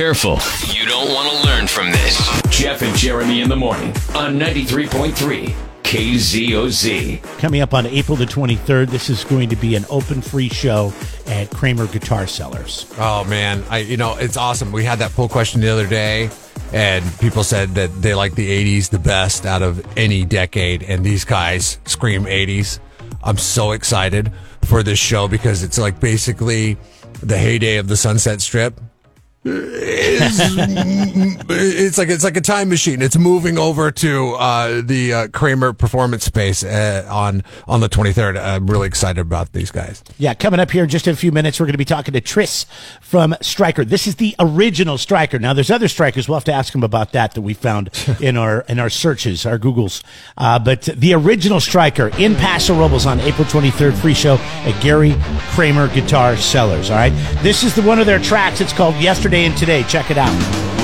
careful. You don't want to learn from this. Jeff and Jeremy in the morning on 93.3 KZOZ. Coming up on April the 23rd, this is going to be an open free show at Kramer Guitar Cellars. Oh man, I you know it's awesome. We had that poll question the other day, and people said that they like the '80s the best out of any decade, and these guys scream '80s. I'm so excited for this show because it's like basically the heyday of the Sunset Strip it's like it's like a time machine. It's moving over to uh, the uh, Kramer Performance Space uh, on on the 23rd. I'm really excited about these guys. Yeah, coming up here in just a few minutes, we're going to be talking to Tris from Striker. This is the original Striker. Now, there's other Strikers. We'll have to ask him about that that we found in our in our searches, our Googles. Uh, but the original Striker in Paso Robles on April 23rd, free show at Gary Kramer Guitar Cellars. All right, this is the one of their tracks. It's called Yesterday yesterday and today. Check it out.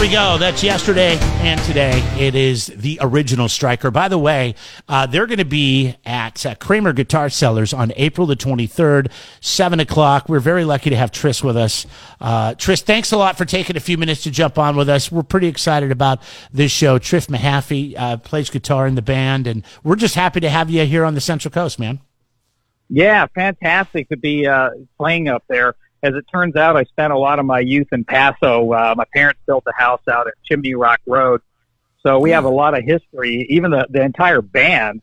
We go. That's yesterday and today. It is the original Striker. By the way, uh, they're going to be at uh, Kramer Guitar Cellars on April the 23rd, 7 o'clock. We're very lucky to have Tris with us. Uh, Tris, thanks a lot for taking a few minutes to jump on with us. We're pretty excited about this show. Tris Mahaffey uh, plays guitar in the band, and we're just happy to have you here on the Central Coast, man. Yeah, fantastic to be uh, playing up there as it turns out, I spent a lot of my youth in Paso. Uh, my parents built a house out at Chimney Rock Road. So we have a lot of history, even the, the entire band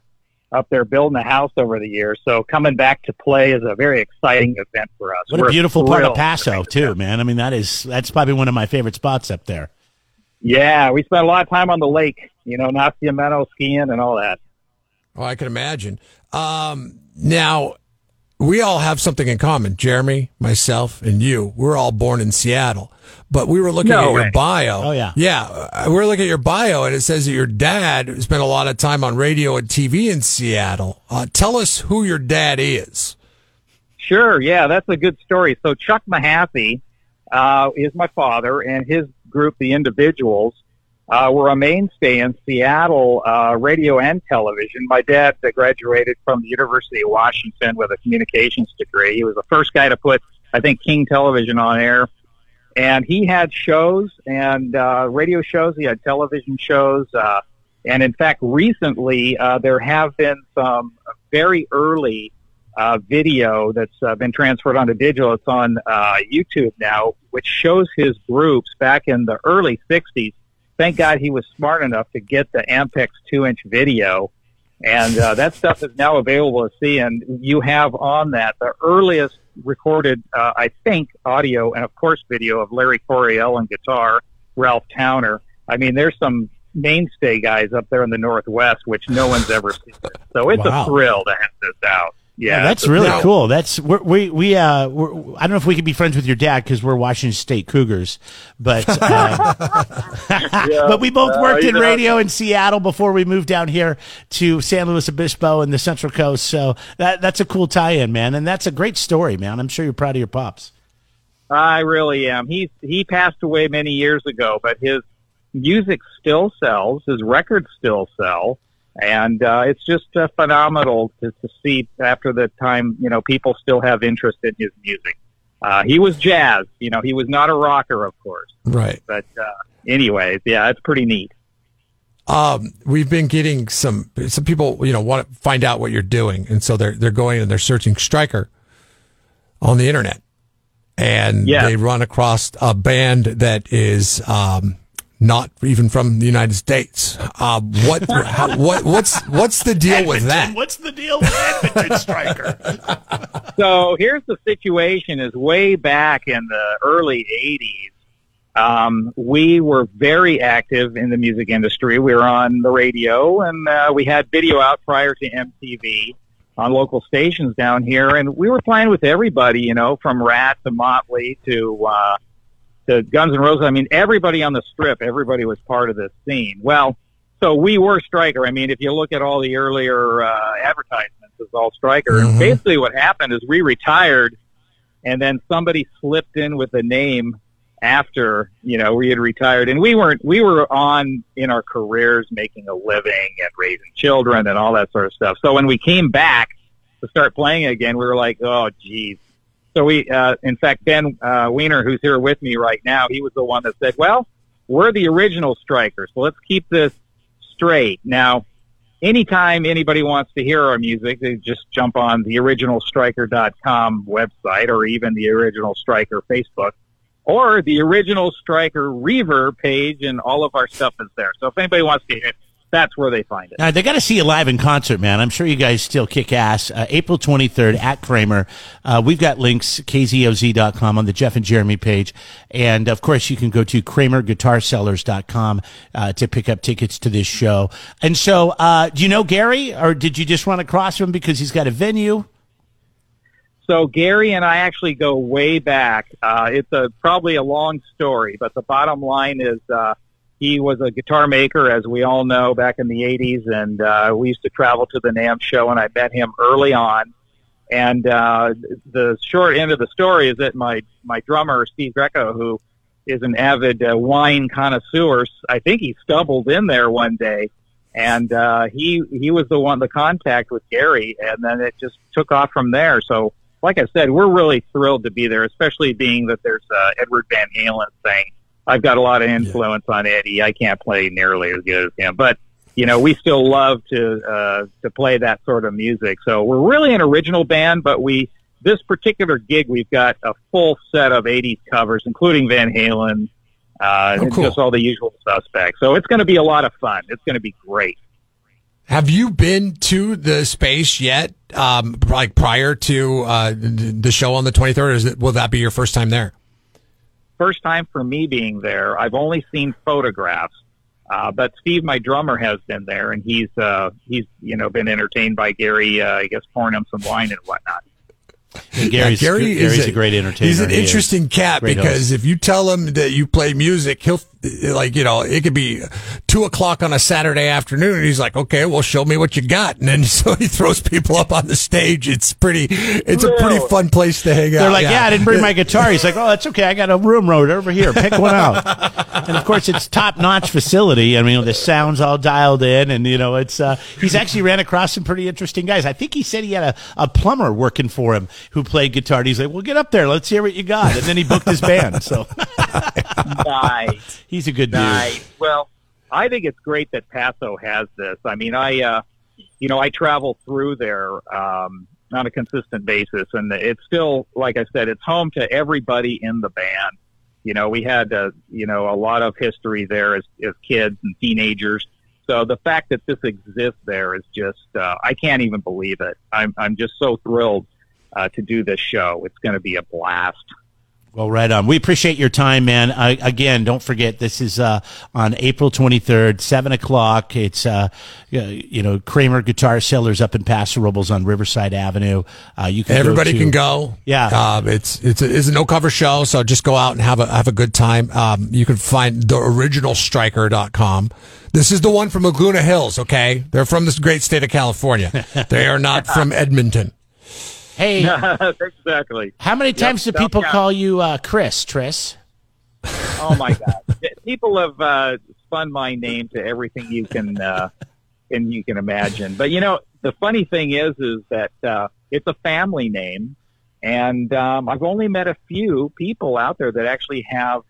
up there building a house over the years. So coming back to play is a very exciting event for us. What We're a beautiful part of Paso too, man. I mean, that is, that's probably one of my favorite spots up there. Yeah. We spent a lot of time on the lake, you know, Nacimiento skiing and all that. Oh, I can imagine. Um, now, we all have something in common. Jeremy, myself, and you. We're all born in Seattle. But we were looking no at way. your bio. Oh yeah, yeah. Uh, we are looking at your bio, and it says that your dad spent a lot of time on radio and TV in Seattle. Uh, tell us who your dad is. Sure, yeah, that's a good story. So Chuck Mahaffey uh, is my father, and his group, the Individuals, uh, were a mainstay in Seattle uh, radio and television. My dad graduated from the University of Washington with a communications degree. He was the first guy to put, I think, King Television on air. And he had shows and uh, radio shows. He had television shows. Uh, and in fact, recently uh, there have been some very early uh, video that's uh, been transferred onto digital. It's on uh, YouTube now, which shows his groups back in the early 60s. Thank God he was smart enough to get the Ampex 2 inch video. And uh, that stuff is now available to see. And you have on that the earliest recorded, uh, I think, audio and, of course, video of Larry Coryell on guitar, Ralph Towner. I mean, there's some mainstay guys up there in the Northwest, which no one's ever seen. So it's Wow. a thrill to have this out. Yeah, Yeah, that's really thrill. cool. That's we're, we we uh we're, I don't know if we could be friends with your dad because we're Washington State Cougars, but uh, but we both uh, worked you in know- radio in Seattle before we moved down here to San Luis Obispo and the Central Coast. So that that's a cool tie-in, man, and that's a great story, man. I'm sure you're proud of your pops. I really am. He he passed away many years ago, but his music still sells. His records still sell, and uh, it's just uh, phenomenal to, to see after the time. You know, people still have interest in his music. Uh, he was jazz. You know, he was not a rocker, of course. Right. But uh, anyways, yeah, it's pretty neat. Um, we've been getting some some people, you know, want to find out what you're doing, and so they're they're going and they're searching Striker on the internet, and Yeah. they run across a band that is um, not even from the United States. Uh, what how, what what's what's the deal with that? What's the deal with Edmonton Striker? so here's the situation is way back in the early 80s um, we were very active in the music industry we were on the radio and uh, we had video out prior to mtv on local stations down here and we were playing with everybody you know from Ratt to motley to uh, to guns N' roses i mean everybody on the strip everybody was part of this scene. Well so we were striker i mean if you look at all the earlier uh, advertisements it's all striker and Mhm. basically what happened is we retired and then somebody slipped in with a name after you know we had retired. And we weren't we were on in our careers making a living and raising children and all that sort of stuff. So when we came back to start playing again we were like oh geez so we uh in fact ben uh wiener who's here with me right now he was the one that said well we're the original strikers so let's keep this straight now anytime anybody wants to hear our music, they just jump on the originalstriker.com website or even the original striker Facebook or the original striker reverb page and all of our stuff is there. So if anybody wants to hear that's where they find it. Uh, they got to see you live in concert, man. I'm sure you guys still kick ass. Uh, April 23rd at Kramer. Uh, we've got links, kzoz.com on the Jeff and Jeremy page. And of course, you can go to kramerguitarcellars.com uh, to pick up tickets to this show. And so, uh, do you know Gary or did you just run across him because he's got a venue? So Gary and I actually go way back. Uh, it's a probably a long story, but the bottom line is uh, he was a guitar maker, as we all know, back in the '80s, and uh, we used to travel to the NAMM show, and I met him early on. And uh, the short end of the story is that my my drummer Steve Greco, who is an avid uh, wine connoisseur, I think he stumbled in there one day, and uh, he he was the one the contact with Gary, and then it just took off from there. So like I said, we're really thrilled to be there, especially being that there's uh, Edward Van Halen thing. I've got a lot of influence on Eddie. I can't play nearly as good as him, but you know, we still love to uh, to play that sort of music. So we're really an original band, but we this particular gig we've got a full set of '80s covers, including Van Halen, uh, Oh, and cool. just all the usual suspects. So it's going to be a lot of fun. It's going to be great. Have you been to the space yet? Um, like prior to uh, the show on the 23rd, or is it, will that be your first time there? First time for me being there. I've only seen photographs, uh, but Steve, my drummer, has been there, and he's uh, he's you know been entertained by Gary, uh, I guess, pouring him some wine and whatnot. And Gary's, Yeah, Gary Gary's is a, great entertainer. He's an He is. interesting cat Great because host. if you tell him that you play music, he'll like you know it could be two o'clock on a Saturday afternoon, and he's like, "Okay, well, show me what you got," and then so he throws people up on the stage. It's pretty, it's a pretty fun place to hang out. They're like, yeah. I didn't bring my guitar. He's like, oh, that's okay. I got a room road over here. Pick one out. and of course, it's top notch facility. I mean, the sound's all dialed in, and you know, it's. Uh, he's actually ran across some pretty interesting guys. I think he said he had a, a plumber working for him who played guitar. And he's like, well, get up there. Let's hear what you got. And then he booked his band. So nice. He's a good dude. Well, I think it's great that Paso has this. I mean, I, uh, you know, I travel through there um, on a consistent basis, and it's still, like I said, it's home to everybody in the band. You know, we had, uh, you know, a lot of history there as, as kids and teenagers. So the fact that this exists there is just, uh, I can't even believe it. I'm, I'm just so thrilled uh, to do this show. It's going to be a blast. Well, right on. We appreciate your time, man. I, again, don't forget this is uh, on April 23rd, seven o'clock. It's uh, you know Kramer Guitar Cellars up in Paso Robles on Riverside Avenue. Uh, you can Everybody go to- can go. Yeah. Um, it's it's a, it's a no cover show, so just go out and have a have a good time. Um, you can find the originalstriker.com. This is the one from Laguna Hills, okay? They're from this great state of California. they are not from Edmonton. Hey, exactly. how many times do people Cal- call you uh, Chris? Tris? Oh my God! People have uh, spun my name to everything you can uh, and you can imagine. But you know, the funny thing is, is that uh, it's a family name, and um, I've only met a few people out there that actually have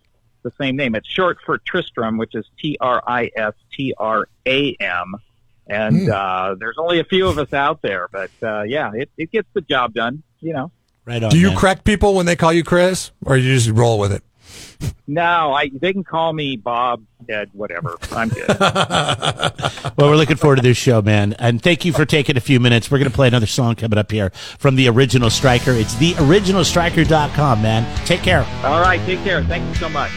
the same name. It's short for Tristram, which is T R I S T R A M. And uh, there's only a few of us out there, but uh, yeah, it, it gets the job done. You know. Right on. Do you man. correct people when they call you Chris, or you just roll with it? No, I they can call me Bob, Ed, whatever. I'm good. Well, we're looking forward to this show, man. And thank you for taking a few minutes. We're going to play another song coming up here from the Original Striker. It's theoriginalstriker.com, man. Take care. All right, take care. Thank you so much.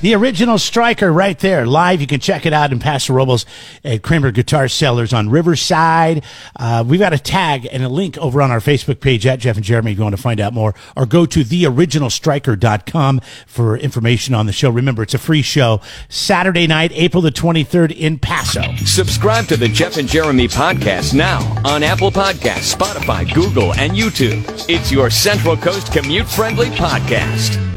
The original striker right there, live. You can check it out in Paso Robles at Kramer Guitar Cellars on Riverside. Uh, we've got a tag and a link over on our Facebook page at Jeff and Jeremy if you want to find out more, or go to theoriginalstriker.com for information on the show. Remember, it's a free show. Saturday night, April the 23rd in Paso. Subscribe to the Jeff and Jeremy podcast now on Apple Podcasts, Spotify, Google, and YouTube. It's your Central Coast commute friendly podcast.